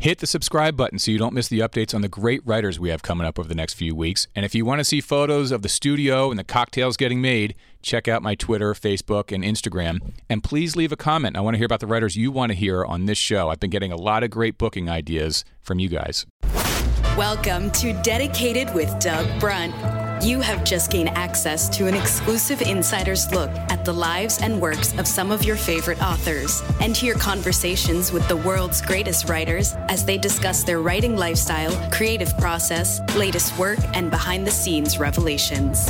Hit the subscribe button so you don't miss the updates on the great writers we have coming up over the next few weeks. And if you want to see photos of the studio and the cocktails getting made, check out my Twitter, Facebook, and Instagram. And please leave a comment. I want to hear about the writers you want to hear on this show. I've been getting a lot of great booking ideas from you guys. Welcome to Dedicated with Doug Brunt. You have just gained access to an exclusive insider's look at the lives and works of some of your favorite authors and hear conversations with the world's greatest writers as they discuss their writing lifestyle, creative process, latest work, and behind the scenes revelations.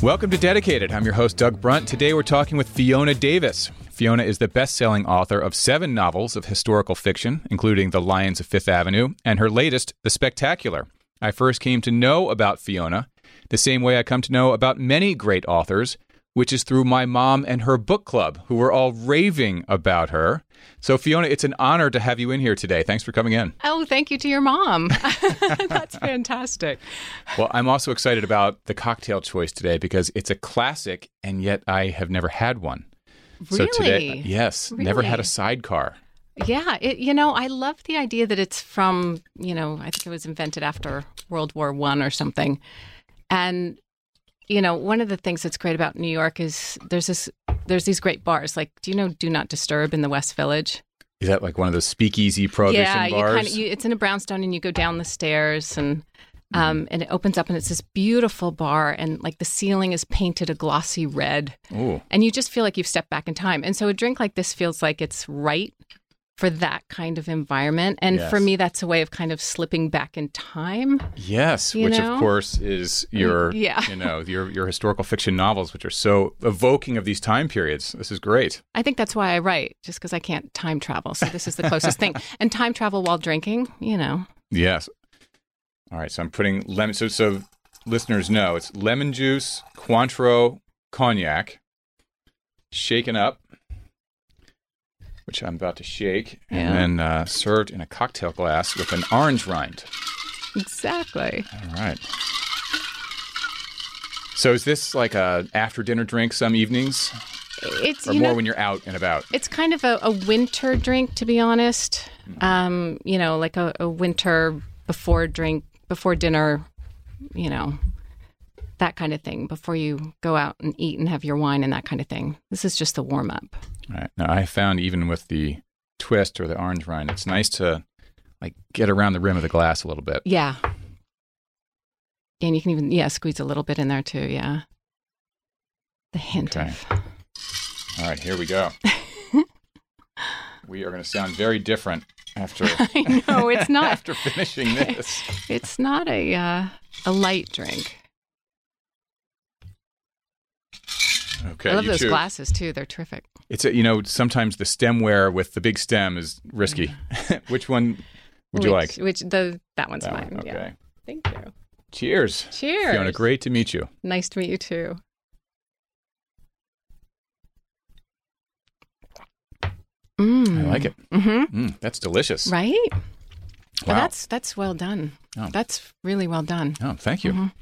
Welcome to Dedicated. I'm your host, Doug Brunt. Today we're talking with Fiona Davis. Fiona is the best selling author of seven novels of historical fiction, including The Lions of Fifth Avenue, and her latest, The Spectacular. I first came to know about Fiona the same way I come to know about many great authors, which is through my mom and her book club, who were all raving about her. So, Fiona, it's an honor to have you in here today. Thanks for coming in. Oh, thank you to your mom. That's fantastic. Well, I'm also excited about the cocktail choice today because it's a classic, and yet I have never had one. Really? So today, yes, never had a sidecar. Yeah, it, you know, I love the idea that it's from, you know, I think it was invented after World War One or something. And you know, one of the things that's great about New York is there's this there's these great bars. Like, do you know Do Not Disturb in the West Village? Is that like one of those speakeasy prohibition yeah, bars? you kind of you, it's in a brownstone and you go down the stairs and um and it opens up and it's this beautiful bar and like the ceiling is painted a glossy red. Ooh. and you just feel like you've stepped back in time. And so a drink like this feels like it's right for that kind of environment. And for me, that's a way of kind of slipping back in time. Yes, which know? of course is your Yeah. you know your your historical fiction novels, which are so evoking of these time periods. This is great. I think that's why I write, just because I can't time travel. So this is the closest thing. And time travel while drinking, you know. Yes. All right, so I'm putting lemon. So so listeners know it's lemon juice, Cointreau, cognac, shaken up, which I'm about to shake, Yeah. and then uh, served in a cocktail glass with an orange rind. Exactly. All right. So is this like a after dinner drink some evenings, It's or more know, when you're out and about? it's kind of a, a winter drink, to be honest. Mm-hmm. Um, you know, like a, a winter before drink, before dinner, you know, that kind of thing, before you go out and eat and have your wine and that kind of thing. This is just the warm up. All right. Now I found even with the twist or the orange rind, it's nice to like get around the rim of the glass a little bit. Yeah. And you can even, yeah, squeeze a little bit in there too. Yeah. The hint Okay. of. All right, here we go. we are going to sound very different after I know it's not. after finishing this. It's not a uh, a light drink. Okay, I love those choose. glasses too. They're terrific. It's a, you know sometimes the stemware with the big stem is risky. Which one would you like? Which, Which the that one's That mine. one, Yeah. Okay. Thank you. Cheers. Cheers. Fiona, great to meet you. Nice to meet you too. Mm. I like it. Mm-hmm. Mm, that's delicious. Right? Wow. Well, that's that's well done. Oh. That's really well done. Oh, thank you. Mhm.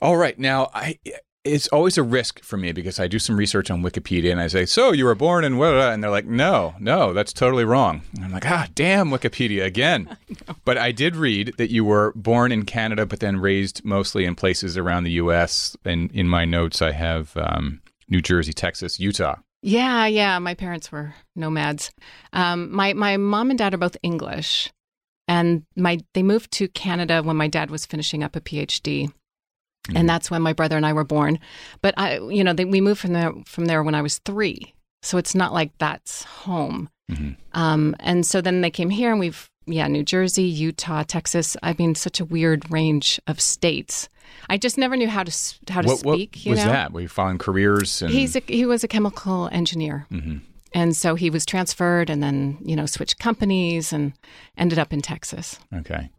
All right. Now, I it's always a risk for me because I do some research on Wikipedia and I say, "So you were born in what?" And they're like, "No, no, that's totally wrong." And I'm like, "Ah, damn Wikipedia again." but I did read that you were born in Canada, but then raised mostly in places around the U.S. And in my notes, I have um, New Jersey, Texas, Utah. Yeah, yeah. My parents were nomads. Um, my my mom and dad are both English, and my they moved to Canada when my dad was finishing up a PhD, Mm-hmm. and that's when my brother and I were born. But I, you know, they, we moved from there from there when I was three, so it's not like that's home. Mhm. Um, and so then they came here, and we've yeah, New Jersey, Utah, Texas. I mean, such a weird range of states. I just never knew how to how to what, what speak. you was know? that? Were you following careers? And, He's a, he was a chemical engineer, Mhm. and so he was transferred, and then you know switched companies and ended up in Texas. Okay.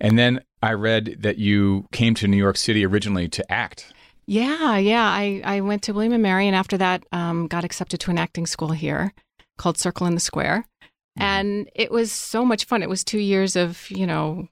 And then I read that you came to New York City originally to act. Yeah, yeah. I, I went to William and Mary, and after that, um, got accepted to an acting school here called Circle in the Square. And it was so much fun. It was two years of, you know,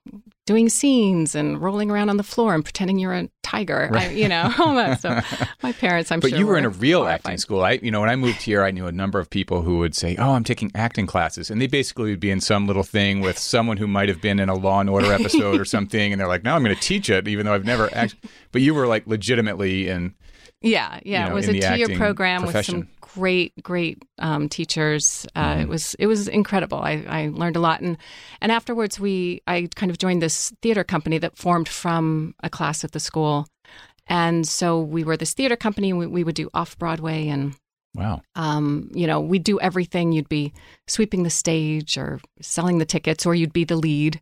doing scenes and rolling around on the floor and pretending you're a tiger, I, you know, all that stuff. My parents, I'm but sure. But you were in a real horrified. acting school. I, you know, when I moved here, I knew a number of people who would say, "Oh, I'm taking acting classes," and they basically would be in some little thing with someone who might have been in a Law and Order episode or something, and they're like, "No, I'm going to teach it," even though I've never actually. But you were like legitimately in. Yeah, yeah. you know, it was a two-year program with some great, great um, teachers. Uh, Mm-hmm. It was it was incredible. I, I learned a lot, and and afterwards we I kind of joined this theater company that formed from a class at the school, and so we were this theater company. We, we would do off Broadway and. Wow. Um, you know, we'd do everything. You'd be sweeping the stage or selling the tickets, or you'd be the lead.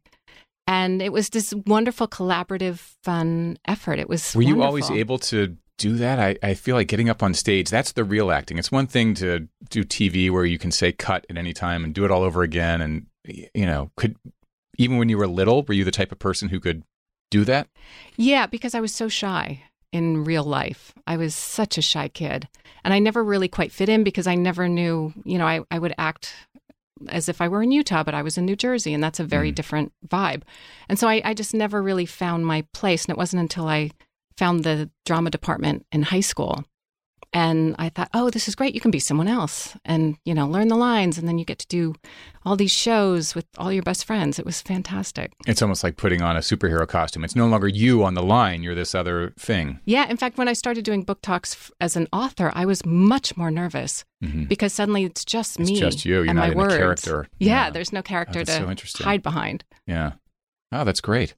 And it was this wonderful, collaborative, fun effort. It was. Were you always able to do that? I, I feel like getting up on stage, that's the real acting. It's one thing to do TV where you can say cut at any time and do it all over again. And, you know, could, even when you were little, were you the type of person who could do that? Yeah, because I was so shy in real life. I was such a shy kid. And I never really quite fit in because I never knew, you know, I, I would act as if I were in Utah, but I was in New Jersey, and that's a very mm. different vibe. And so I, I just never really found my place. And it wasn't until I found the drama department in high school. And I thought, oh, this is great. You can be someone else and, you know, learn the lines. And then you get to do all these shows with all your best friends. It was fantastic. It's almost like putting on a superhero costume. It's no longer you on the line, you're this other thing. Yeah, in fact, when I started doing book talks f- as an author, I was much more nervous because suddenly it's just Mm-hmm. It's me just you. You're and not my in words. character. Yeah, Yeah. there's no character that's to so hide behind. Yeah. Oh, that's great.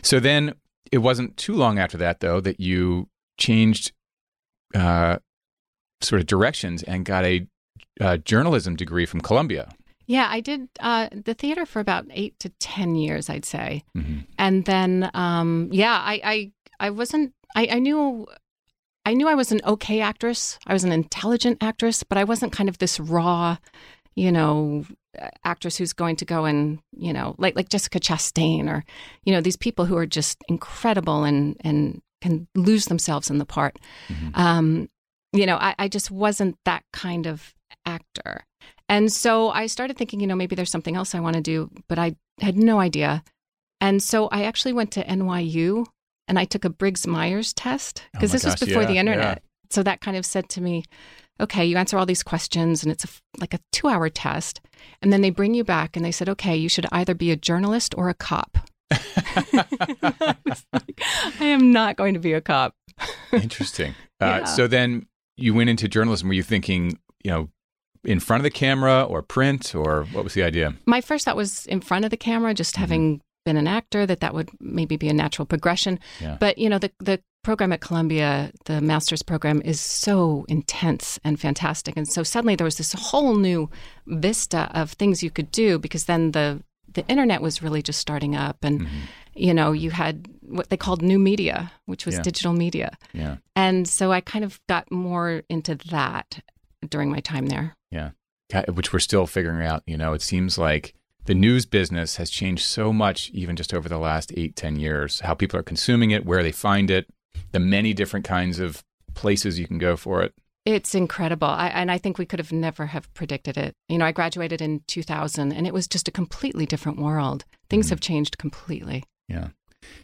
So then it wasn't too long after that, though, that you changed uh, sort of directions and got a, uh journalism degree from Columbia. Yeah, I did uh, the theater for about eight to ten years, I'd say, Mhm. and then um, yeah, I, I I wasn't. I, I knew. I knew I was an okay actress. I was an intelligent actress, but I wasn't kind of this raw, you know, actress who's going to go and you know, like like Jessica Chastain or you know these people who are just incredible and and can lose themselves in the part. Um, you know, I, I just wasn't that kind of actor. And so I started thinking, you know, maybe there's something else I want to do, but I had no idea. And so I actually went to NYU and I took a Briggs Myers test Oh because my this was before yeah, the internet. So that kind of said to me, okay, you answer all these questions and it's a, like a two hour test. And then they bring you back and they said, okay, you should either be a journalist or a cop. I like, I am not going to be a cop. Interesting. Uh, Yeah. So then you went into journalism. Were you thinking, you know, in front of the camera or print or what was the idea? my first thought was in front of the camera, just having been an actor, that that would maybe be a natural progression. Yeah. But you know, the the program at Columbia, the master's program, is so intense and fantastic, and so suddenly there was this whole new vista of things you could do because then the the internet was really just starting up, and Mm-hmm. you know, you had what they called new media, which was Yeah. digital media, Yeah. and so I kind of got more into that during my time there. Yeah. Which we're still figuring out. You know, it seems like the news business has changed so much, even just over the last eight, ten years. How people are consuming it, where they find it, the many different kinds of places you can go for it. It's incredible. I, and I think we could have never have predicted it. You know, I graduated in 2000 and it was just a completely different world. Things mm-hmm. have changed completely. Yeah.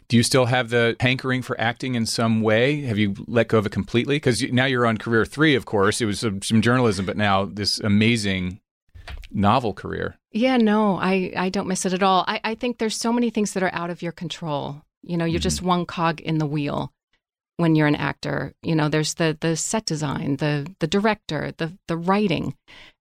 Do you still have the hankering for acting in some way? Have you let go of it completely? Because now you're on career three, of course. It was some journalism, but now this amazing novel career. Yeah, no, I, I don't miss it at all. I, I think there's so many things that are out of your control. You know, you're mm-hmm. just one cog in the wheel when you're an actor. You know, there's the the set design, the the director, the the writing.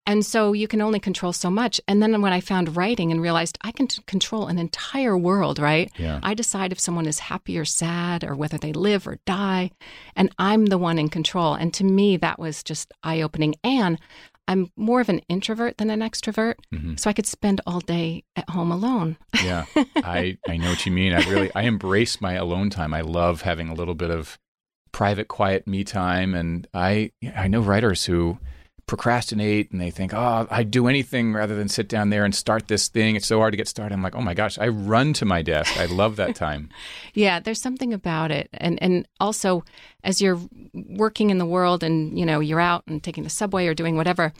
And so you can only control so much. And then when I found writing and realized I can t- control an entire world, right? Yeah. I decide if someone is happy or sad or whether they live or die. And I'm the one in control. And to me, that was just eye opening. And I'm more of an introvert than an extrovert. Mm-hmm. So I could spend all day at home alone. Yeah, I I know what you mean. I really I embrace my alone time. I love having a little bit of private, quiet me time, and I I know writers who procrastinate and they think, oh, I'd do anything rather than sit down there and start this thing. It's so hard to get started. I'm like, oh my gosh, I run to my desk. I love that time. Yeah, there's something about it. And and also as you're working in the world and, you know, you're out and taking the subway or doing whatever,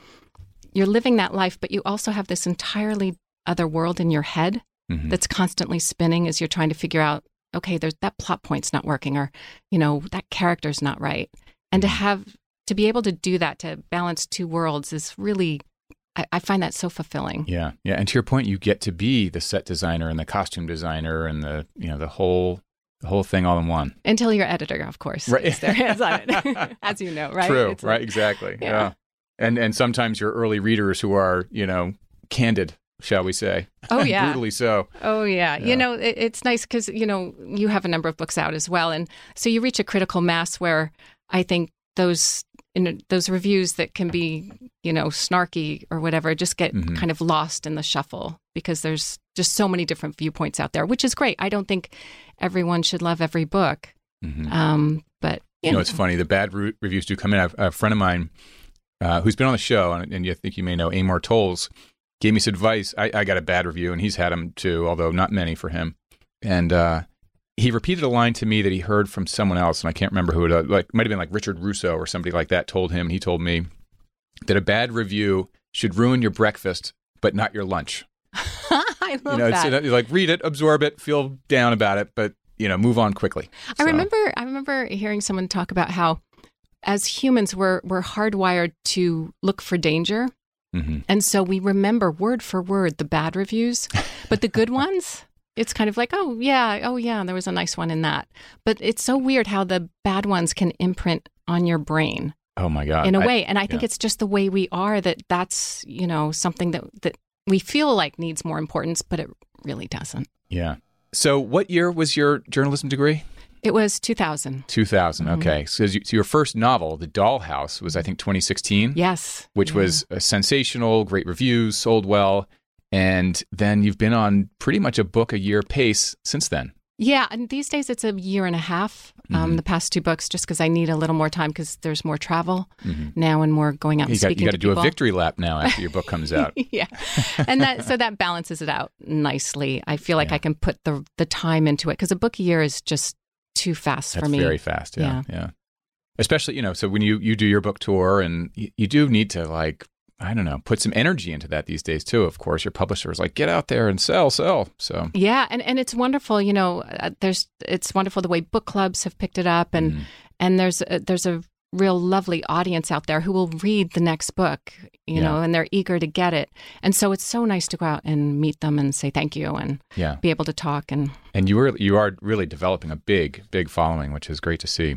you're living that life, but you also have this entirely other world in your head Mhm. that's constantly spinning as you're trying to figure out, okay, there's that plot point's not working or, you know, that character's not right. And to have to be able to do that, to balance two worlds is really I, find that so fulfilling. Yeah, yeah. And to your point, you get to be the set designer and the costume designer and the you know the whole the whole thing all in one. Until your editor, of course, Right. gets their hands on it. as you know, right? True, It's right? like- exactly. Yeah. Yeah. And and sometimes your early readers who are you know candid, shall we say? Oh yeah. brutally so. Oh yeah. Yeah. You know, it, it's nice because you know you have a number of books out as well, and so you reach a critical mass where I think those in those reviews that can be you know snarky or whatever just get Mhm. kind of lost in the shuffle because there's just so many different viewpoints out there, which is great. I don't think everyone should love every book, Mhm. um, but you, You know, it's funny. The bad re- reviews do come in. A, a friend of mine uh, who's been on the show, and, and you think you may know Amor Towles, gave me some advice. I, I got a bad review, and he's had them too, although not many for him. And uh, he repeated a line to me that he heard from someone else, and I can't remember who it was. Like, might have been like Richard Russo or somebody like that. Told him. He told me that a bad review should ruin your breakfast, but not your lunch. I love you know, that. it's like read it, absorb it, feel down about it, but you know, move on quickly. I remember I remember hearing someone talk about how as humans we're we're hardwired to look for danger. mhm. And so we remember word for word the bad reviews, but the good ones, it's kind of like, oh yeah, oh yeah, there was a nice one in that. But it's so weird how the bad ones can imprint on your brain Oh my god! in a I- way. And I think yeah. it's just the way we are that that's, you know, something that that we feel like needs more importance, but it really doesn't. Yeah. So, what year was your journalism degree? It was 2000. 2000. Mm-hmm. Okay. So, you, so your first novel, The Dollhouse, was I think 2016. Yes. Which Yeah. was sensational, great reviews, sold well, and then you've been on pretty much a book a year pace since then. Yeah, and these days it's a year and a half. Um, Mhm. The past two books, just because I need a little more time because there's more travel now and more going out You and got, speaking you got to to do people. a victory lap now after your book comes out. yeah, and that so that balances it out nicely. I feel like Yeah. I can put the the time into it because a book a year is just too fast That's for me. very fast. Yeah, yeah. Especially, you know, so when you you do your book tour, and you, you do need to like, I don't know, put some energy into that these days too. Of course, your publisher is like, get out there and sell, sell. So Yeah, and, and it's wonderful. You know, uh, there's it's wonderful the way book clubs have picked it up, and Mhm. and there's a, there's a real lovely audience out there who will read the next book. You Yeah. know, and they're eager to get it, and so it's so nice to go out and meet them and say thank you and yeah, be able to talk and and you were you are really developing a big big following, which is great to see.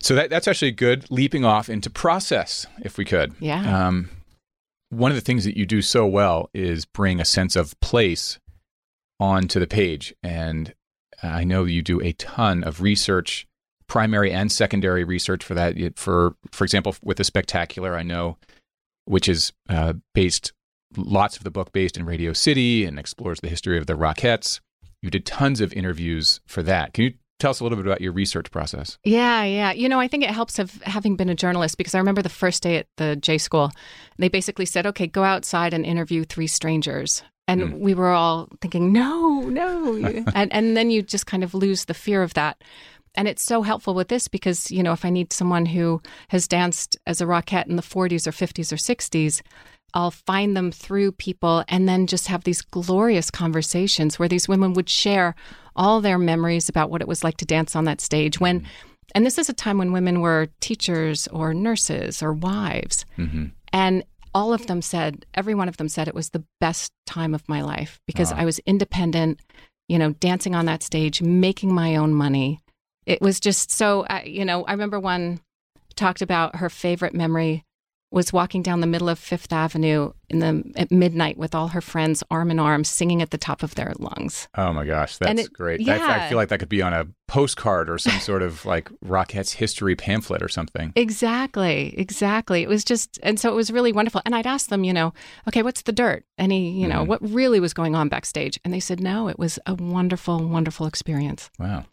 So that that's actually good. Leaping off into process, if we could. Yeah. Um, one of the things that you do so well is bring a sense of place onto the page, and I know you do a ton of research, primary and secondary research for that. For for example, with the spectacular, I know, which is uh, based lots of the book based in Radio City and explores the history of the Rockettes. You did tons of interviews for that. Can you tell us a little bit about your research process? Yeah, yeah. You know, I think it helps of having been a journalist because I remember the first day at the J school, they basically said, "Okay, go outside and interview three strangers." And Mm. we were all thinking, "No, no." and and then you just kind of lose the fear of that. And it's so helpful with this because, you know, if I need someone who has danced as a rockette in the 40s or 50s or 60s, I'll find them through people and then just have these glorious conversations where these women would share all their memories about what it was like to dance on that stage when and this is a time when women were teachers or nurses or wives. Hmm and all of them said every one of them said it was the best time of my life because I was independent, you know, dancing on that stage, making my own money. It was just so, you know, I remember one talked about her favorite memory was walking down the middle of Fifth Avenue in the at midnight with all her friends, arm in arm, singing at the top of their lungs. Oh my gosh, that's it- great. yeah. I, I feel like that could be on a postcard or some sort of like Rockettes history pamphlet or something. Exactly, exactly. It was just, and so it was really wonderful. And I'd ask them, you know, okay, what's the dirt? Any, you know, Mhm. what really was going on backstage? And they said, no, it was a wonderful, wonderful experience. Wow.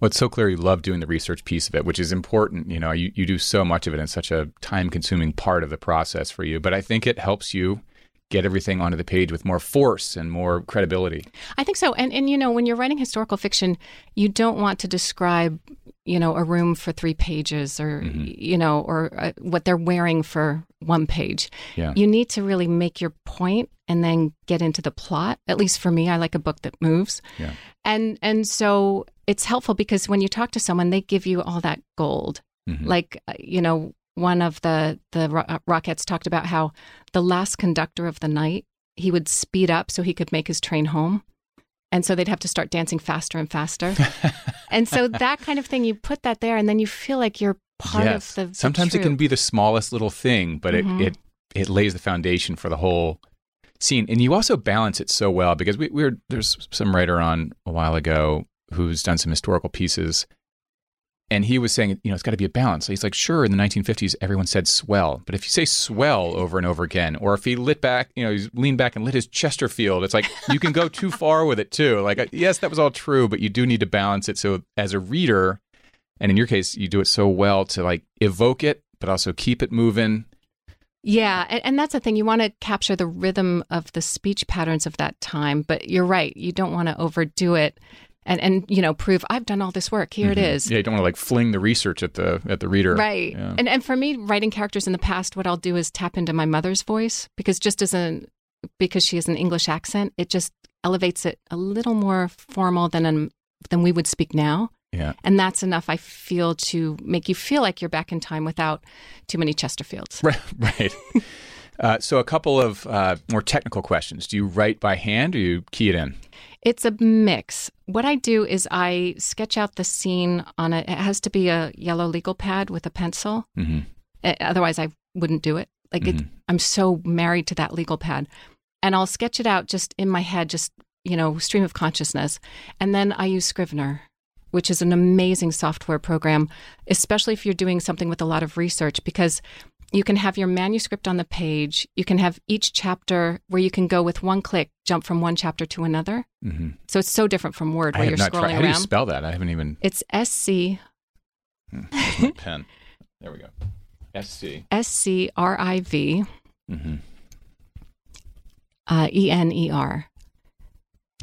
Well, it's so clear you love doing the research piece of it, which is important. You know, you, you do so much of it in such a time consuming part of the process for you. But I think it helps you get everything onto the page with more force and more credibility. I think so. And and you know, when you're writing historical fiction, you don't want to describe, you know, a room for 3 pages or you know, or uh, what they're wearing for one page. Yeah. You need to really make your point and then get into the plot. At least for me, I like a book that moves. Yeah. And and so it's helpful because when you talk to someone, they give you all that gold. Mhm. Like uh, you know, one of the the uh, Rockettes talked about how the last conductor of the night he would speed up so he could make his train home. And so they'd have to start dancing faster and faster. and so that kind of thing, you put that there, and then you feel like you're part yes. of the. Sometimes it can be the smallest little thing, but Mhm. it, it it lays the foundation for the whole scene. And you also balance it so well because we, we were there's some writer on a while ago who's done some historical pieces. And he was saying, you know, it's got to be a balance. He's like, sure, in the 1950s, everyone said swell. But if you say swell over and over again, or if he lit back, you know, he leaned back and lit his Chesterfield, it's like you can go too far with it too. Like, uh, yes, that was all true, but you do need to balance it. So as a reader, and in your case, you do it so well to like evoke it, but also keep it moving. Yeah, and, and that's the thing. You want to capture the rhythm of the speech patterns of that time, but you're right. You don't want to overdo it, and and you know prove I've done all this work. Here it is. Mm-hmm. Yeah, you don't want to like fling the research at the at the reader. Right. Yeah. And and for me, writing characters in the past, what I'll do is tap into my mother's voice because just as an because she has an English accent, it just elevates it a little more formal than an, than we would speak now. Yeah. And that's enough, I feel, to make you feel like you're back in time without too many Chesterfields. Right. Right. uh, so a couple of uh, more technical questions. Do you write by hand or you key it in? It's a mix. What I do is I sketch out the scene on a, it has to be a yellow legal pad with a pencil. Mm-hmm. Uh, Otherwise, I wouldn't do it. Like it, I'm so married to that legal pad, and I'll sketch it out just in my head, just you know, stream of consciousness, and then I use Scrivener, which is an amazing software program, especially if you're doing something with a lot of research, because you can have your manuscript on the page. You can have each chapter where you can go with one click, jump from one chapter to another. Mm-hmm. So it's so different from Word, where you're scrolling tried. How do you around. spell that? I haven't even. it's S C my pen? There we go. S C. S C R I V Mm-hmm. uh, E N E R.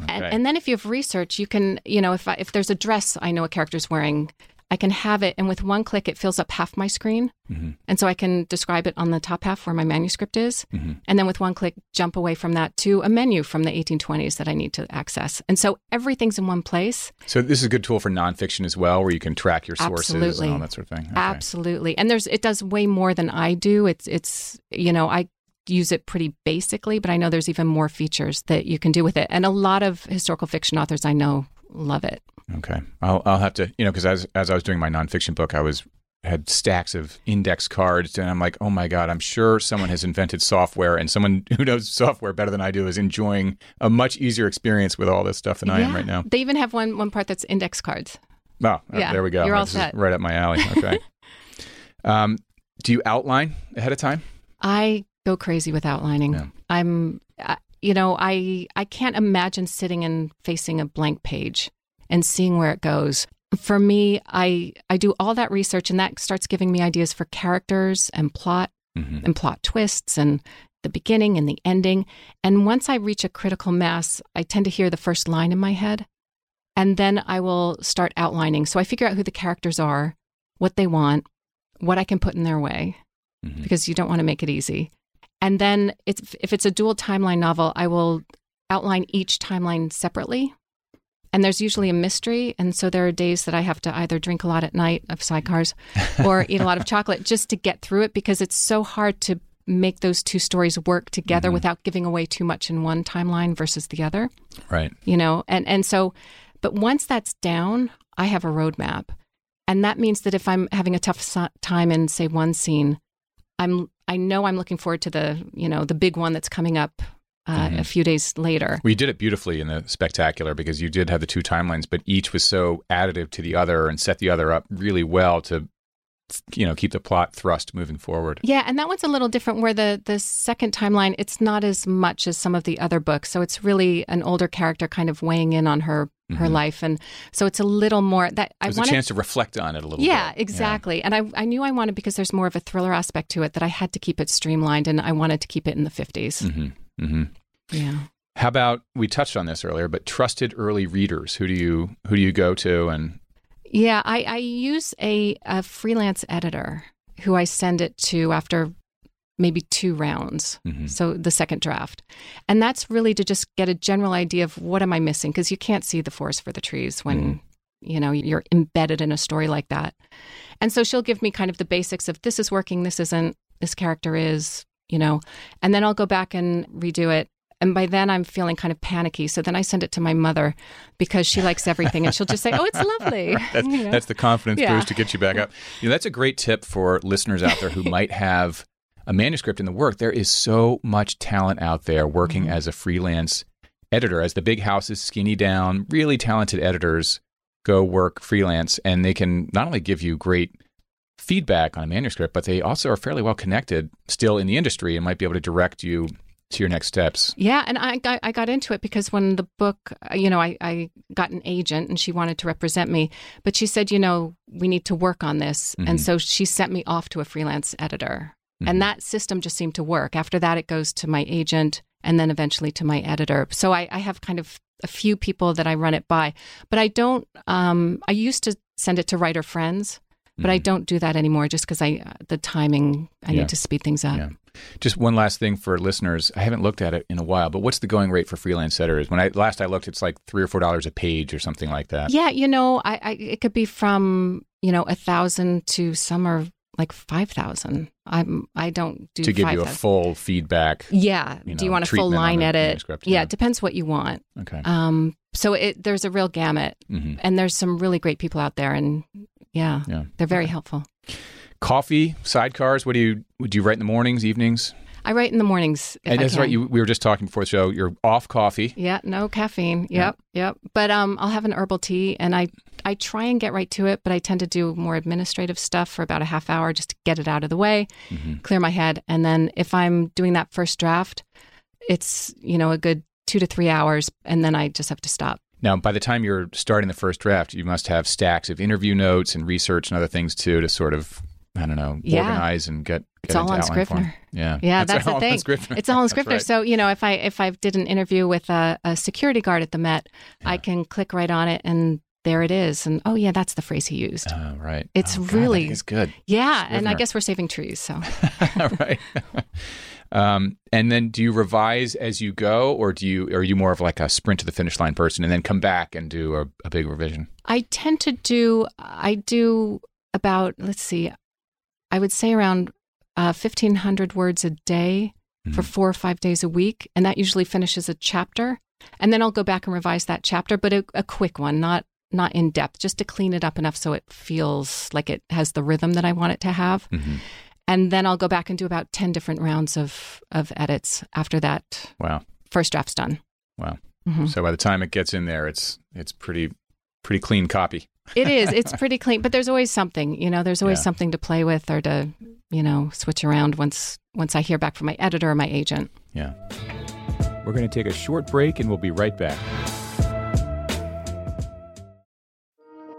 Okay. And, and then if you have research, you can, you know, if I, if there's a dress I know a character's wearing, I can have it, and with one click, it fills up half my screen, Mhm. and so I can describe it on the top half where my manuscript is, Mhm. and then with one click, jump away from that to a menu from the 1820s that I need to access, and so everything's in one place. So this is a good tool for nonfiction as well, where you can track your sources Absolutely. and all that sort of thing. Okay. Absolutely, and there's it does way more than I do. It's it's you know I use it pretty basically, but I know there's even more features that you can do with it, and a lot of historical fiction authors I know love it. Okay, I'll I'll have to you know because as as I was doing my nonfiction book, I was had stacks of index cards, and I'm like, oh my god, I'm sure someone has invented software, and someone who knows software better than I do is enjoying a much easier experience with all this stuff than I am right now. They even have one one part that's index cards. Oh, uh, Yeah, there we go. you're all This is set. right up my alley. Okay. um, do you outline ahead of time? I go crazy with outlining. Yeah. I'm, uh, you know, I I can't imagine sitting and facing a blank page and seeing where it goes. For me, I I do all that research, and that starts giving me ideas for characters and plot Mhm. and plot twists and the beginning and the ending. And once I reach a critical mass, I tend to hear the first line in my head. And then I will start outlining. So I figure out who the characters are, what they want, what I can put in their way, Mhm. because you don't want to make it easy. And then it's, if it's a dual timeline novel, I will outline each timeline separately. And there's usually a mystery. And so there are days that I have to either drink a lot at night of sidecars or eat a lot of chocolate just to get through it because it's so hard to make those two stories work together mm-hmm. without giving away too much in one timeline versus the other Right. you know and and so but once that's down i have a roadmap And that means that if I'm having a tough so- time in, say, one scene, I'm I know I'm looking forward to the you know the big one that's coming up uh, Mhm. a few days later. Well, you did it beautifully in the spectacular because you did have the two timelines, but each was so additive to the other and set the other up really well to, you know, keep the plot thrust moving forward. Yeah, and that one's a little different. Where the the second timeline, it's not as much as some of the other books. So it's really an older character kind of weighing in on her her Mhm. life, and so it's a little more that I wanted. a chance to reflect on it a little yeah, bit. exactly. And I I knew I wanted because there's more of a thriller aspect to it that I had to keep it streamlined, and I wanted to keep it in the 50s. hmm hmm Yeah. How about we touched on this earlier, but trusted early readers. Who do you who do you go to and Yeah, I, I use a, a freelance editor who I send it to after maybe two rounds. Mhm. So the second draft. And that's really to just get a general idea of what am I missing? Because you can't see the forest for the trees when, you know, you're embedded in a story like that. And so she'll give me kind of the basics of this is working, this isn't, this character is, you know, and then I'll go back and redo it. And by then I'm feeling kind of panicky. So then I send it to my mother because she likes everything and she'll just say, Oh, it's lovely. That's, You know? that's the confidence Yeah. boost to get you back up. You know, that's a great tip for listeners out there who might have a manuscript in the work. There is so much talent out there working Mm-hmm. as a freelance editor. As the big houses skinny down, really talented editors go work freelance, and they can not only give you great feedback on a manuscript, but they also are fairly well connected still in the industry and might be able to direct you to your next steps. Yeah, and I got I got into it because when the book, uh, you know, I, I got an agent and she wanted to represent me, but she said, you know, we need to work on this, Mhm. and so she sent me off to a freelance editor, Mhm. and that system just seemed to work. After that, it goes to my agent, and then eventually to my editor. So I, I have kind of a few people that I run it by, but I don't. Um, I used to send it to writer friends. But I Mhm. don't do that anymore just because I uh, the timing I Yeah. need to speed things up. Yeah. Just one last thing for listeners. I haven't looked at it in a while, but what's the going rate for freelance editors? When I last I looked, it's like three or four dollars a page or something like that. Yeah, you know, I, I it could be from you know a thousand to some are like five thousand. I'm I don't do to give you a 5,000. full feedback. Yeah. you do you want a full line the edit? Yeah. yeah. it depends what you want. Okay. Um, so it there's a real gamut, hmm and there's some really great people out there, and yeah, Yeah. they're very helpful. Coffee, sidecars. What do you would you write in the mornings, evenings? I write in the mornings. And that's right. You, we were just talking before the show. You're off coffee. Yeah, no caffeine. Yeah. Yep, yep. But um, I'll have an herbal tea, and I I try and get right to it, but I tend to do more administrative stuff for about a half hour just to get it out of the way, Mhm. clear my head, and then if I'm doing that first draft, it's you know a good two to three hours, and then I just have to stop. Now, by the time you're starting the first draft, you must have stacks of interview notes and research and other things too to sort of I don't know Yeah. organize and get. It's get all into on. Scrivener. Yeah, Yeah, that's, all the thing. Scrivener. It's all in That's Scrivener. right. So you know, if I if I did an interview with a, a security guard at the Met, I can click right on it, and there it is. And oh yeah, that's the phrase he used. Oh, right. It's Oh, God, really- is good. yeah, and I guess we're saving trees. So right. um, and then, do you revise as you go, or do you are you more of like a sprint to the finish line person, and then come back and do a, a big revision? I tend to do I do about let's see, I would say around uh, fifteen hundred words a day for Mhm. four or five days a week, and that usually finishes a chapter, and then I'll go back and revise that chapter, but a, a quick one, not not in depth, just to clean it up enough so it feels like it has the rhythm that I want it to have, Mhm. And then I'll go back and do about ten different rounds of of edits after that Wow, first draft's done. wow. Mhm. So by the time it gets in there, it's it's pretty pretty clean copy. It is. It's pretty clean, but there's always something. You know, there's always Yeah. something to play with or to, you know, switch around once once I hear back from my editor or my agent. Yeah. We're going to take a short break, and we'll be right back.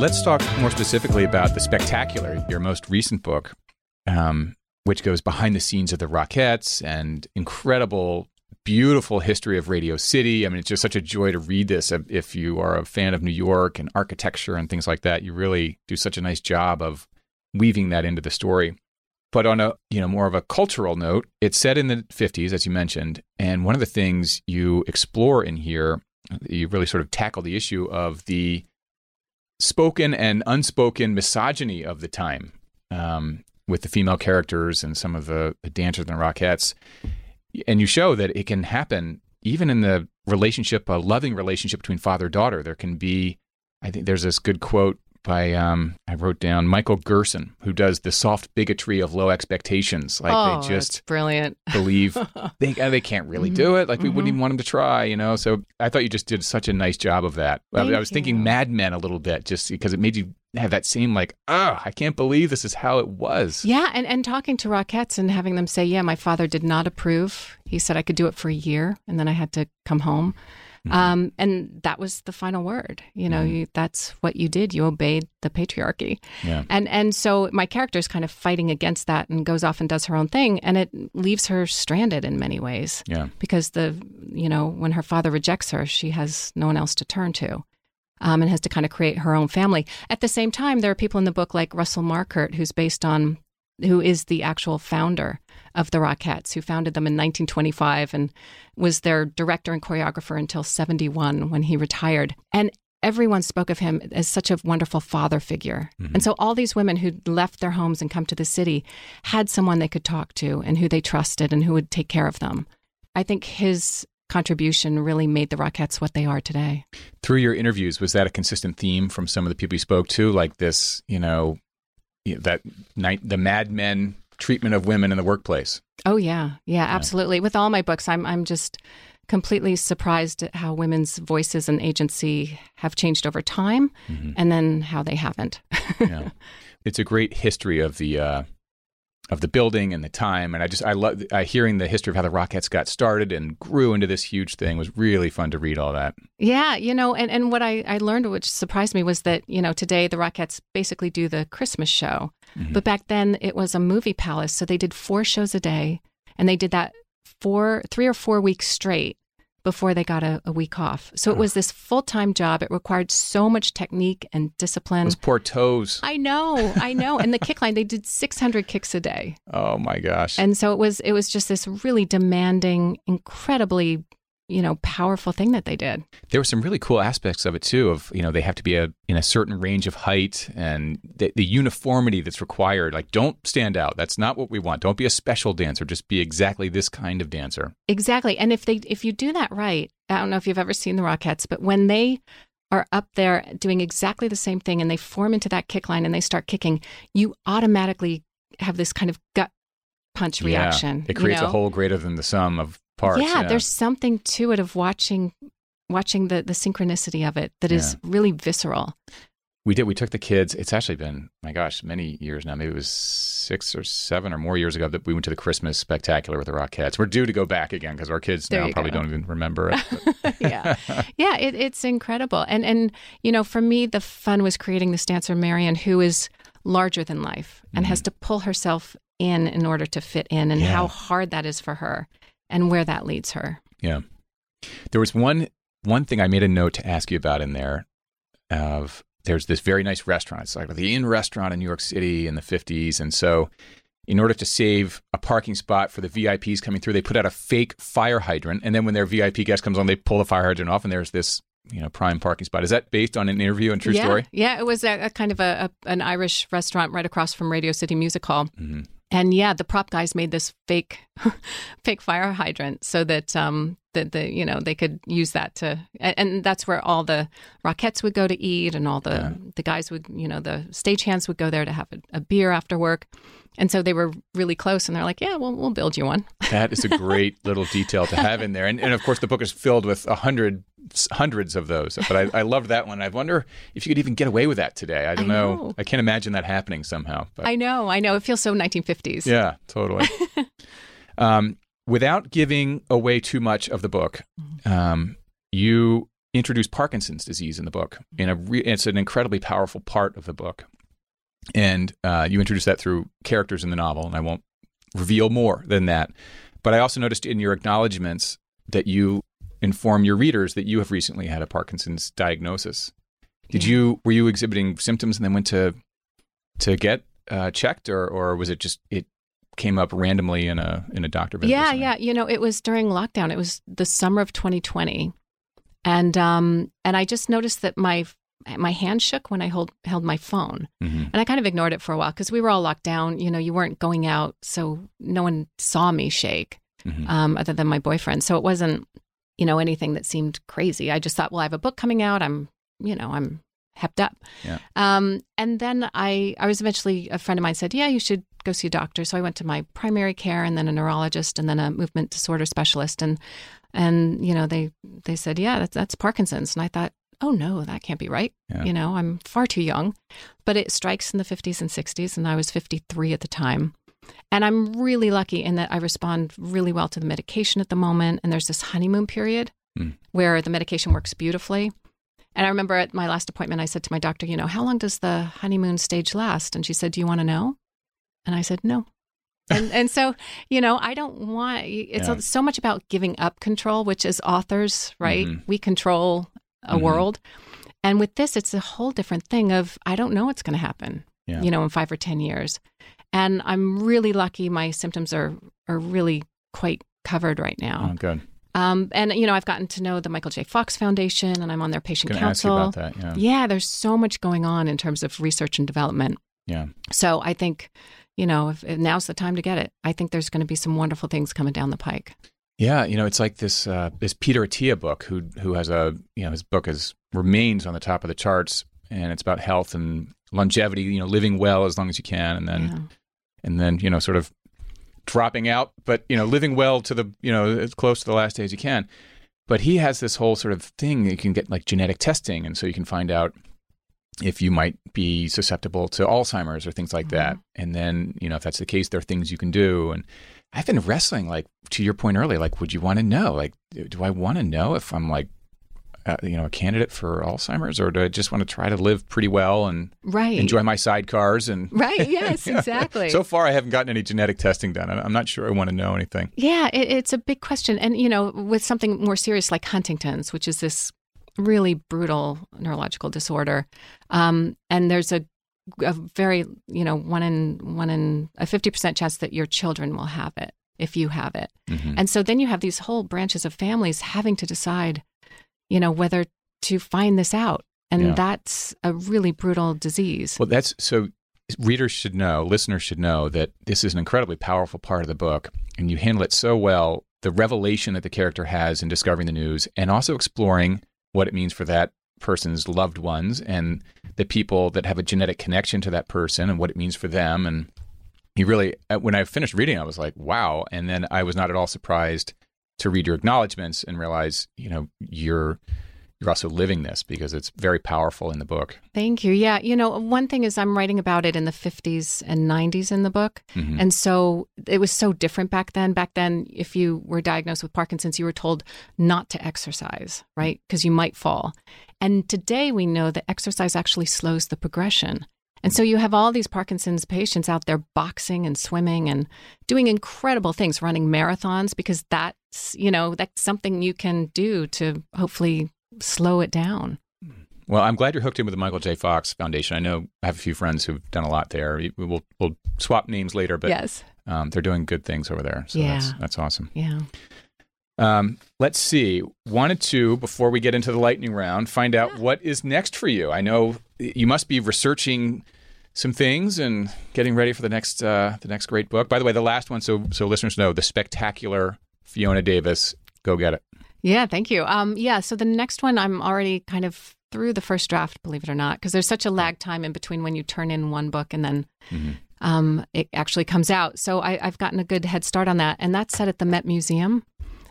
Let's talk more specifically about The Spectacular, your most recent book, um, which goes behind the scenes of the Rockettes and incredible, beautiful history of Radio City. I mean, it's just such a joy to read this. If you are a fan of New York and architecture and things like that, you really do such a nice job of weaving that into the story. But on a you know more of a cultural note, it's set in the 50s, as you mentioned, and one of the things you explore in here, you really sort of tackle the issue of the spoken and unspoken misogyny of the time um, with the female characters and some of the, the dancers and the Rockettes. And you show that it can happen even in the relationship, a loving relationship between father daughter. There can be, I think there's this good quote by, um, I wrote down Michael Gerson, who does the soft bigotry of low expectations. Like oh, they just brilliant. believe they uh, they can't really do it. Like we wouldn't Mhm. even want them to try, you know. So I thought you just did such a nice job of that. I, I Thank was thinking you. Mad Men a little bit, just because it made you have that same like, oh, I can't believe this is how it was. Yeah, and, and talking to Rockettes and having them say, yeah, my father did not approve. He said I could do it for a year and then I had to come home. Mm-hmm. Um, and that was the final word. You know, you, that's what you did. You obeyed the patriarchy. Yeah. And and so my character is kind of fighting against that and goes off and does her own thing, and it leaves her stranded in many ways Yeah. because the you know when her father rejects her, she has no one else to turn to. Um, and has to kind of create her own family. At the same time, there are people in the book like Russell Markert, who's based on, who is the actual founder of the Rockettes, who founded them in 1925 and was their director and choreographer until 71 when he retired. And everyone spoke of him as such a wonderful father figure. Mm-hmm. And so all these women who left their homes and come to the city had someone they could talk to and who they trusted and who would take care of them. I think his contribution really made the Rockettes what they are today. Through your interviews, was that a consistent theme from some of the people you spoke to, like this, you know, you know, that night, the Mad Men treatment of women in the workplace? Oh yeah, yeah, absolutely. With all my books, I'm I'm just completely surprised at how women's voices and agency have changed over time, and then how they haven't. yeah. It's a great history of the uh, of the building and the time, and I just I love uh, hearing the history of how the Rockettes got started and grew into this huge thing. was really fun to read all that. Yeah, you know, and, and what I, I learned, which surprised me, was that, you know, today the Rockettes basically do the Christmas show. But back then it was a movie palace. So they did four shows a day and they did that four, three or four weeks straight before they got a, a week off. So it was this full time job. It required so much technique and discipline. Those poor toes. I know, I know. And the kick line, they did 600 kicks a day. Oh my gosh. And so it was it was just this really demanding, incredibly, you know, powerful thing that they did. there were some really cool aspects of it too. Of you know they have to be a in a certain range of height and the, the uniformity that's required. Like don't stand out. That's not what we want. Don't be a special dancer. Just be exactly this kind of dancer. Exactly. And if they if you do that right, I don't know if you've ever seen the Rockettes, but when they are up there doing exactly the same thing and they form into that kick line and they start kicking, you automatically have this kind of gut punch reaction. Yeah. It you creates know? a whole greater than the sum of parts. Yeah, there's something to it of watching watching the the synchronicity of it that is really visceral. We did. We took the kids. It's actually been, my gosh, many years now. Maybe it was six or seven or more years ago that we went to the Christmas spectacular with the Rockettes. We're due to go back again because our kids There now probably go. don't even remember it. yeah yeah it, it's incredible and and you know for me the fun was creating this dancer marion who is larger than life and has mm-hmm. to pull herself in in order to fit in and Yeah. how hard that is for her and where that leads her Yeah. There was one one thing I made a note to ask you about in there of there's this very nice restaurant. It's like the Inn restaurant in New York City in the 50s. And so in order to save a parking spot for the VIPs coming through, they put out a fake fire hydrant, and then when their VIP guest comes on, they pull the fire hydrant off, and there's this you know prime parking spot. Is that based on an interview and true yeah, story? Yeah, it was a, a kind of a, a, an Irish restaurant right across from Radio City Music Hall. Mm-hmm. And yeah, the prop guys made this fake, fake fire hydrant so that um that the you know they could use that to and, and that's where all the Rockettes would go to eat and all the Yeah. the guys would you know the stagehands would go there to have a, a beer after work, and so they were really close and they're like, yeah, well we'll build you one. That is a great little detail to have in there, and and of course the book is filled with a hundred hundreds of those. But I, I loved that one. I wonder if you could even get away with that today. I don't I know. know. I can't imagine that happening somehow. But I know, I know, it feels so 1950s. Yeah, totally. um, without giving away too much of the book, um, you introduce Parkinson's disease in the book. In a re- it's an incredibly powerful part of the book, and uh, you introduce that through characters in the novel. And I won't reveal more than that. But I also noticed in your acknowledgments that you inform your readers that you have recently had a Parkinson's diagnosis. Did Yeah. you were you exhibiting symptoms and then went to to get uh, checked, or or was it just it came up randomly in a in a doctor visit? Yeah, yeah. You know, it was during lockdown. It was the summer of 2020, and um, and I just noticed that my my hand shook when I hold, held my phone, Mhm. and I kind of ignored it for a while because we were all locked down. You know, you weren't going out, so no one saw me shake, Mhm. um, other than my boyfriend. So it wasn't, you know, anything that seemed crazy. I just thought, well, I have a book coming out. I'm, you know, I'm hepped up. Yeah. Um, and then I, I was eventually a friend of mine said, yeah, you should go see a doctor. So I went to my primary care and then a neurologist and then a movement disorder specialist. And, and, you know, they, they said, yeah, that's, that's Parkinson's. And I thought, oh no, that can't be right. Yeah. You know, I'm far too young, but it strikes in the 50s and 60s. And I was 53 at the time. And I'm really lucky in that I respond really well to the medication at the moment. And there's this honeymoon period Mm. where the medication works beautifully. And I remember at my last appointment, I said to my doctor, you know, how long does the honeymoon stage last? And she said, do you want to know? And I said, no. And, and so, you know, I don't want, it's Yeah. so much about giving up control, which as authors, right? Mhm. We control a Mhm. world. And with this, it's a whole different thing of, I don't know what's going to happen, Yeah. you know, in five or 10 years. And I'm really lucky. My symptoms are, are really quite covered right now. Oh, good. Um, and you know, I've gotten to know the Michael J. Fox Foundation, and I'm on their patient Going ask you council. about that. Yeah. Yeah, there's so much going on in terms of research and development. Yeah. So I think, you know, if, if now's the time to get it. I think there's going to be some wonderful things coming down the pike. Yeah, you know, it's like this uh, this Peter Attia book, who who has a you know his book is remains on the top of the charts, and it's about health and longevity. You know, living well as long as you can, and then Yeah. And then you know sort of dropping out, but you know living well to the you know as close to the last day as you can. But he has this whole sort of thing that you can get like genetic testing, and so you can find out if you might be susceptible to Alzheimer's or things like mm-hmm. that. And then you know if that's the case, there are things you can do. And I've been wrestling like to your point earlier, like would you want to know? Like, do I want to know if I'm like uh, you know a candidate for Alzheimer's, or do I just want to try to live pretty well and Right. enjoy my sidecars and Right. Yes, exactly. so far, I haven't gotten any genetic testing done. I'm not sure I want to know anything. Yeah, it, it's a big question. And, you know, with something more serious like Huntington's, which is this really brutal neurological disorder, um, and there's a, a very, you know, one in, one in a 50% chance that your children will have it if you have it. Mhm. And so then you have these whole branches of families having to decide, you know, whether to find this out. And Yeah. that's a really brutal disease. Well, that's so. Readers should know, listeners should know that this is an incredibly powerful part of the book, and you handle it so well. The revelation that the character has in discovering the news, and also exploring what it means for that person's loved ones and the people that have a genetic connection to that person, and what it means for them. And you really, uh, when I finished reading, I was like, "Wow!" And then I was not at all surprised to read your acknowledgments and realize, you know, you're you're also living this because it's very powerful in the book. Thank you. Yeah. You know, one thing is I'm writing about it in the 50s and 90s in the book. Mhm. And so it was so different back then. Back then, if you were diagnosed with Parkinson's, you were told not to exercise, right? Because you might fall. And today we know that exercise actually slows the progression. And so you have all these Parkinson's patients out there boxing and swimming and doing incredible things, running marathons, because that's, you know, that's something you can do to hopefully slow it down. Well, I'm glad you're hooked in with the Michael J. Fox Foundation. I know I have a few friends who've done a lot there. We- We'll we'll swap names later, but yes. um, they're doing good things over there. So Yeah. that's that's awesome. Yeah. Um, let's see. Wanted to before we get into the lightning round, find out what is next for you. I know you must be researching some things and getting ready for the next uh, the next great book. By the way, the last one, so so listeners know, the spectacular Fiona Davis. Go get it. Yeah, thank you. Um, yeah, so the next one I'm already kind of through the first draft, believe it or not, because there's such a lag time in between when you turn in one book and then Mm-hmm. um, it actually comes out. So I, I've gotten a good head start on that, and that's set at the Met Museum,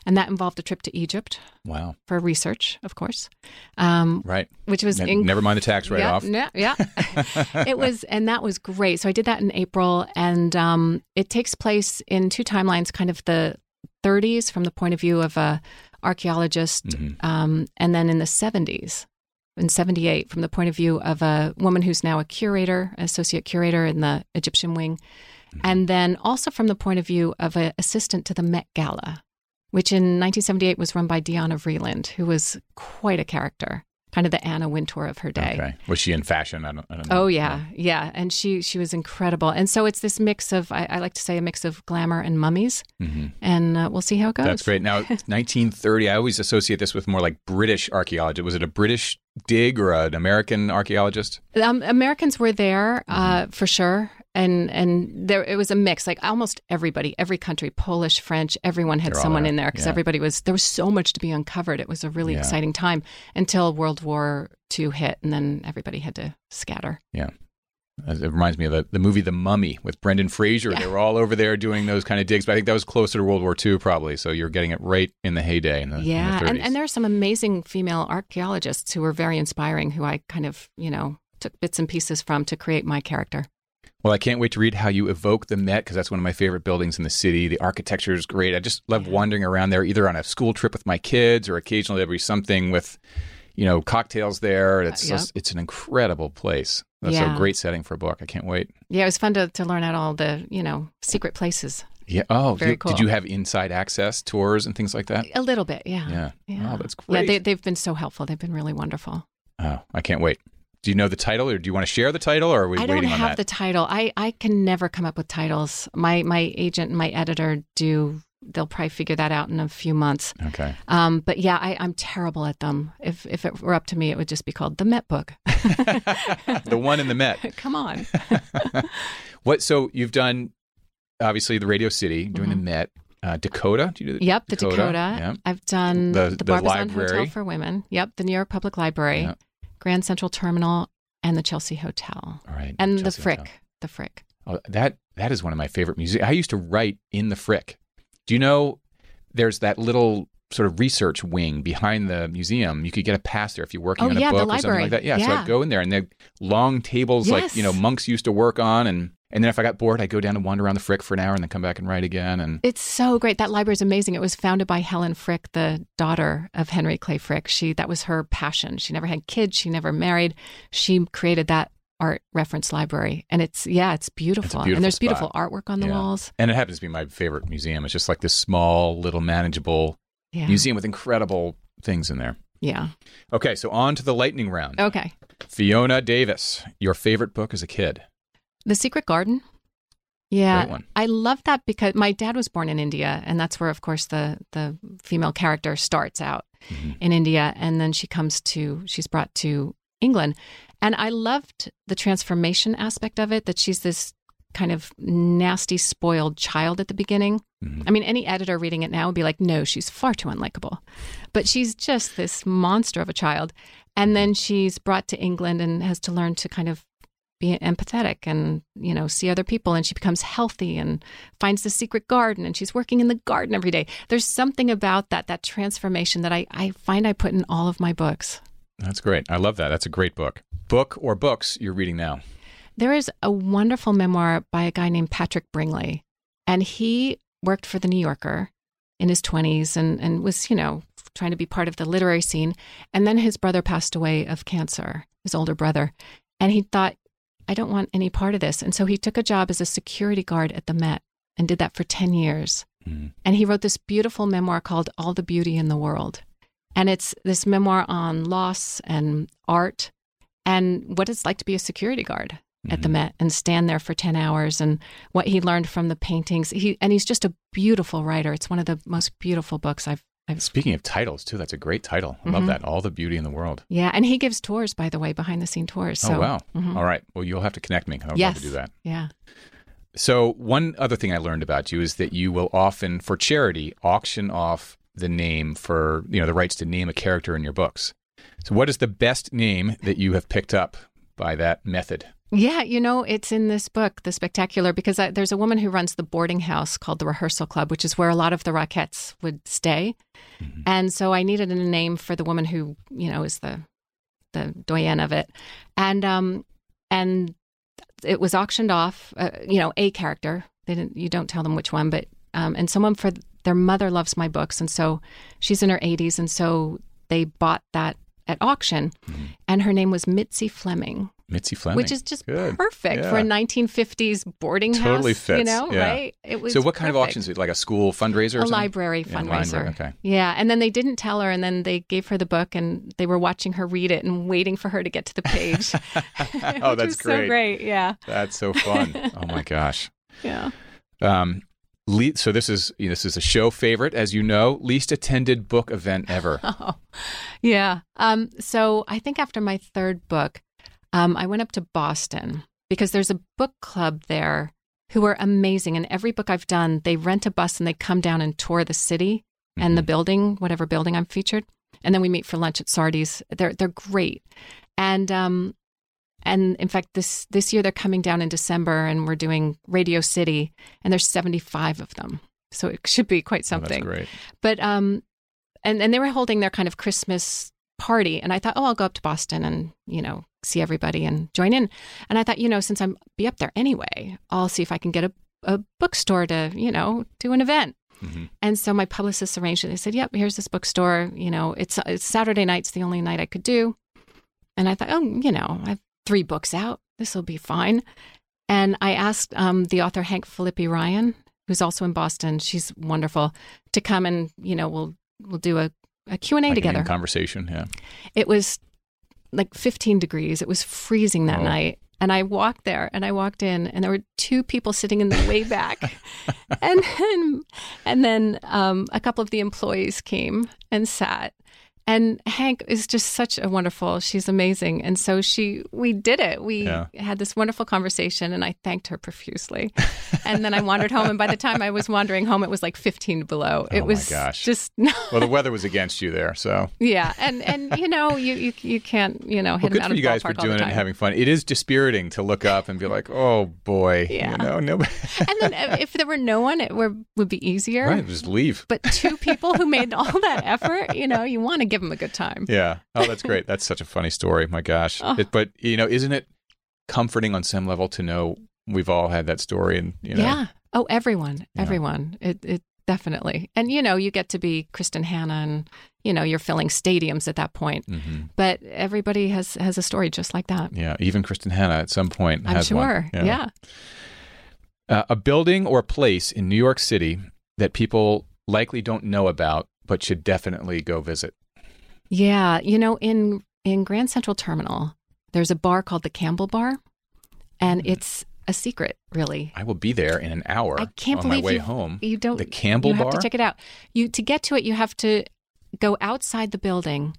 and that involved a trip to Egypt Wow. for research, of course, um, Right. which was Ne- inc- never mind the tax write off. Yeah, yeah. it was, and that was great. So I did that in April, and um, it takes place in two timelines, kind of the 30s from the point of view of a archaeologist, Mhm. um, and then in the 70s, in 78, from the point of view of a woman who's now a curator, associate curator in the Egyptian wing, and then also from the point of view of an assistant to the Met Gala, which in 1978 was run by Diana Vreeland, who was quite a character, kind of the Anna Wintour of her day. Okay. Was she in fashion? I don't, I don't know. Oh yeah, yeah, and she she was incredible. And so it's this mix of I, I like to say a mix of glamour and mummies, Mhm. and uh, we'll see how it goes. That's great. Now, 1930, I always associate this with more like British archaeology. Was it a British dig or an American archaeologist? Um, Americans were there uh, Mm-hmm. for sure, and and there it was a mix. Like almost everybody, every country, Polish, French, everyone had They're someone in there because yeah. everybody was there was so much to be uncovered. It was a really Yeah. exciting time until World War II hit, and then everybody had to scatter. Yeah. It reminds me of the, the movie The Mummy with Brendan Fraser. Yeah. They were all over there doing those kind of digs, but I think that was closer to World War II, probably. So you're getting it right in the heyday in the, in yeah, 30s. and and there are some amazing female archaeologists who were very inspiring, who I kind of you know took bits and pieces from to create my character. Well, I can't wait to read how you evoke the Met because that's one of my favorite buildings in the city. The architecture is great. I just love wandering around there, either on a school trip with my kids or occasionally there'll be something with, you know, cocktails there. It's uh, yep. just, it's an incredible place. That's Yeah. a great setting for a book. I can't wait. Yeah, it was fun to to learn out all the you know secret places. Yeah. Oh, Very you- cool. did you have inside access tours and things like that? A little bit, yeah. Yeah. Yeah. Oh, that's Yeah, great. they, they've been so helpful. They've been really wonderful. Oh, I can't wait. Do you know the title, or do you want to share the title, or are we I don't waiting on have the title. I, I can never come up with titles. My my agent and my editor do. They'll probably figure that out in a few months. Okay. Um, but yeah, I, I'm terrible at them. If if it were up to me, it would just be called the Met Book. the one in the Met. Come on. What? So you've done obviously the Radio City, doing the Met, uh, Dakota. Do you do the Mm-hmm. Yep, the Dakota. I've done The- the, the Barbizon. Hotel for Women. Yep, the New York Public Library, Yeah. Grand Central Terminal, and the Chelsea Hotel, All right. and the Frick. Hotel. The Frick. Oh, that that is one of my favorite museums. I used to write in the Frick. Do you know? There's that little sort of research wing behind the museum. You could get a pass there if you're working Oh, on a yeah, the book or something like that. Yeah, so I'd go in there and they long tables like you know monks used to work on, and and then if I got bored, I'd go down and wander around the Frick for an hour and then come back and write again. And It's so great. That library is amazing. It was founded by Helen Frick, the daughter of Henry Clay Frick. She that was her passion. She never had kids. She never married. She created that art reference library, and it's yeah, it's beautiful. beautiful and there's spot. beautiful artwork on the Yeah. walls. and it happens to be my favorite museum. It's just like this small, little, manageable Yeah, museum with incredible things in there. yeah. Okay, so on to the lightning round. Okay, Fiona Davis, your favorite book as a kid. The Secret Garden. Yeah, Great one. I love that because my dad was born in India, and that's where, of course, the the female character starts out Mm-hmm. in India, and then she comes to she's brought to England, and I loved the transformation aspect of it. That she's this kind of nasty, spoiled child at the beginning. Mhm. I mean, any editor reading it now would be like, "No, she's far too unlikable," but she's just this monster of a child, and then she's brought to England and has to learn to kind of be empathetic and you know see other people and she becomes healthy and finds the secret garden and she's working in the garden every day there's something about that that transformation that i, I find i put in all of my books That's great. I love that. That's a great book. Book or books you're reading now? there is a wonderful memoir by a guy named patrick bringley and he worked for the new yorker in his 20s and, and was you know trying to be part of the literary scene and then his brother passed away of cancer his older brother and he thought I don't want any part of this. And so he took a job as a security guard at the Met and did that for 10 years. Mhm. And he wrote this beautiful memoir called All the Beauty in the World. And it's this memoir on loss and art and what it's like to be a security guard mm-hmm. at the mm-hmm. Met and stand there for 10 hours and what he learned from the paintings. He and he's just a beautiful writer. It's one of the most beautiful books I've I've, Speaking of titles, too, that's a great title. I mm-hmm. love that. All the beauty in the world. Yeah, and he gives tours, by the way, behind the scene tours. So, oh wow! Mm-hmm. All right. Well, you'll have to connect me. I would yes. love to do that. Yeah. So one other thing I learned about you is that you will often, for charity, auction off the name for you know the rights to name a character in your books. So, what is the best name that you have picked up by that method? Yeah, you know, it's in this book, The Spectacular, because I, there's a woman who runs the boarding house called the Rehearsal Club, which is where a lot of the Rockettes would stay. Mm-hmm. And so I needed a name for the woman who, you know, is the the doyenne of it. And um and it was auctioned off, uh, you know, a character. They didn't you don't tell them which one, but um and someone for their mother loves my books and so she's in her 80s and so they bought that at auction mm-hmm. and her name was Mitzi Fleming. Mitzi Fleming, which is just Good. perfect yeah. for a 1950s boarding totally house. Totally fits, you know, yeah. right? It was so. What kind perfect. of auction is it? Like a school fundraiser? a library yeah, fundraiser. Library. Okay. Yeah, and then they didn't tell her, and then they gave her the book, and they were watching her read it and waiting for her to get to the page. oh, that's great! So great, yeah. That's so fun. oh my gosh. Yeah. Um, Le- so this is you know, this is a show favorite, as you know, least attended book event ever. oh, yeah. Um, so I think after my third book, um, I went up to Boston because there's a book club there who are amazing. And every book I've done, they rent a bus and they come down and tour the city mm-hmm. and the mm-hmm. building, whatever building I'm featured, and then we meet for lunch at Sardi's. They're they're great, and um, and in fact, this this year they're coming down in December, and we're doing Radio City, and there's 75 of them, so it should be quite something. Oh, that's great. But um, and and they were holding their kind of Christmas party, and I thought, oh, I'll go up to Boston and you know see everybody and join in. And I thought, you know, since I'm be up there anyway, I'll see if I can get a a bookstore to you know do an event. Mm-hmm. And so my publicist arranged it. They said, "Yep, here's this bookstore. You know, it's, it's Saturday night's the only night I could do." And I thought, "Oh, you know, I've three books out. This will be fine. And I asked um, the author Hank Phillippi Ryan, who's also in Boston. She's wonderful to come and you know we'll we'll do a, a Q and A together. conversation, yeah. It was like 15 degrees. It was freezing that oh. night. And I walked there and I walked in and there were two people sitting in the way back. and then, and then um, a couple of the employees came and sat. And Hank is just such a wonderful, she's amazing. And so she, we did it. We yeah. had this wonderful conversation and I thanked her profusely. and then I wandered home. And by the time I was wandering home, it was like 15 below. It oh was gosh. just. well, the weather was against you there. So. Yeah. And, and you know, you, you, you can't, you know, hit well, good for you guys for doing it and having fun. It is dispiriting to look up and be like, oh boy. Yeah. You know, nobody. and then uh, if there were no one, it were, would be easier. Right. Just leave. But two people who made all that effort, you know, you want to give them a good time. Yeah. Oh, that's great. that's such a funny story. My gosh. Oh. It, but you know, isn't it comforting on some level to know we've all had that story and you know? Yeah. Oh, everyone, everyone. It it definitely. And you know, you get to be Kristin Hannah and you know, you're filling stadiums at that point. Mm-hmm. But everybody has has a story just like that. Yeah. Even Kristin Hannah at some point. I'm sure. Yeah. yeah. Uh, a building or a place in New York City that people likely don't know about, but should definitely go visit. Yeah, you know, in in Grand Central Terminal, there's a bar called the Campbell Bar, and mm. it's a secret, really. I will be there in an hour. I can't on believe my way you, home. You don't. The Campbell you Bar. You have to check it out. You to get to it, you have to go outside the building,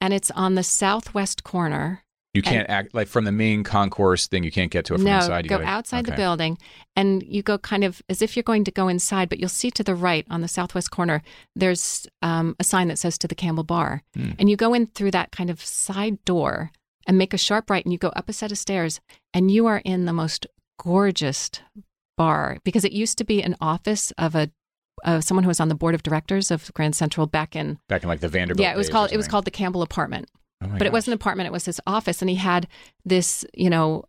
and it's on the southwest corner. You can't and, act like from the main concourse thing. You can't get to it from no, inside. You go gotta, outside okay. the building, and you go kind of as if you're going to go inside. But you'll see to the right on the southwest corner, there's um, a sign that says "To the Campbell Bar," hmm. and you go in through that kind of side door and make a sharp right, and you go up a set of stairs, and you are in the most gorgeous bar because it used to be an office of a uh, someone who was on the board of directors of Grand Central back in back in like the Vanderbilt. Yeah, it was called it was called the Campbell Apartment. Oh but gosh. it wasn't an apartment; it was his office, and he had this. You know,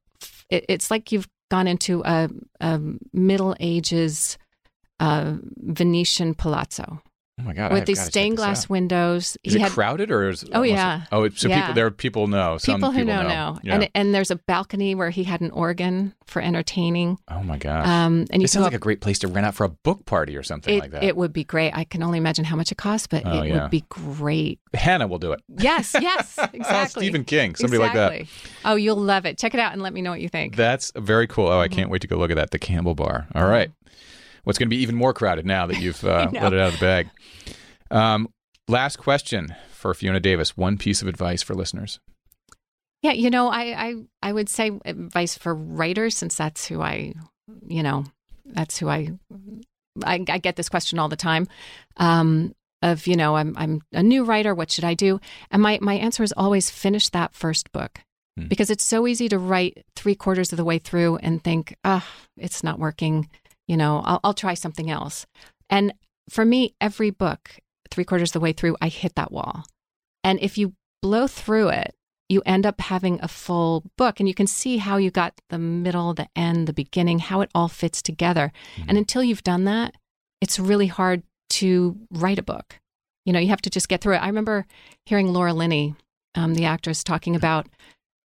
it, it's like you've gone into a, a Middle Ages uh, Venetian palazzo. Oh my god! with these stained glass windows. Is he it had crowded or is? Oh, yeah. Oh, so Yeah. people there are people know. Some people who know know. know, Yeah. and and there's a balcony where he had an organ for entertaining. oh my gosh! Um, and you it sounds like a great place to rent out for a book party or something it, like that. it would be great. I can only imagine how much it costs, but Oh, it yeah. would be great. Hannah will do it. Yes, yes, exactly. Stephen King, somebody like that. Oh, you'll love it. Check it out and let me know what you think. That's very cool. Oh, I Mm-hmm. can't wait to go look at that. The Campbell Bar. All right. What's going to be even more crowded now that you've uh, let it out of the bag? Um, last question for Fiona Davis. One piece of advice for listeners. Yeah, you know, I, I I would say advice for writers since that's who I, you know, that's who I I, I get this question all the time. Um, of you know, I'm I'm a new writer. What should I do? And my my answer is always finish that first book, Hmm. because it's so easy to write three quarters of the way through and think, ah, it's not working. You know, I'll I'll try something else. And for me, every book, three quarters of the way through, I hit that wall. And if you blow through it, you end up having a full book and you can see how you got the middle, the end, the beginning, how it all fits together. And until you've done that, it's really hard to write a book. You know, you have to just get through it. I remember hearing Laura Linney, um, the actress, talking about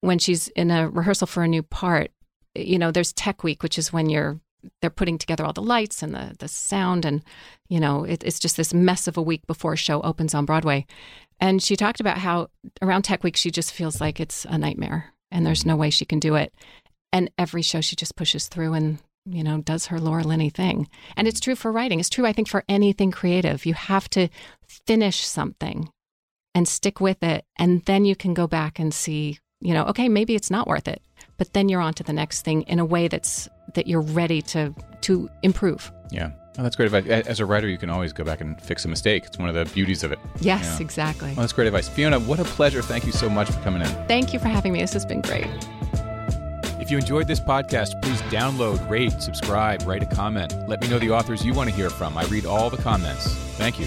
when she's in a rehearsal for a new part. You know, there's Tech Week, which is when you're they're putting together all the lights and the the sound, and you know, it, it's just this mess of a week before a show opens on Broadway. And she talked about how around Tech Week she just feels like it's a nightmare, and there's no way she can do it. And every show she just pushes through and you know does her Laura Linney thing. And it's true for writing. It's true, I think, for anything creative. You have to finish something and stick with it, and then you can go back and see, you know, okay, maybe it's not worth it, but then you're on to the next thing in a way that's that you're ready to to improve. Yeah. Oh, that's great advice. As a writer, you can always go back and fix a mistake. It's one of the beauties of it. Yes, Yeah. exactly. Well, that's great advice. Fiona, what a pleasure. Thank you so much for coming in. Thank you for having me. This has been great. If you enjoyed this podcast, please download, rate, subscribe, write a comment. Let me know the authors you want to hear from. I read all the comments. Thank you.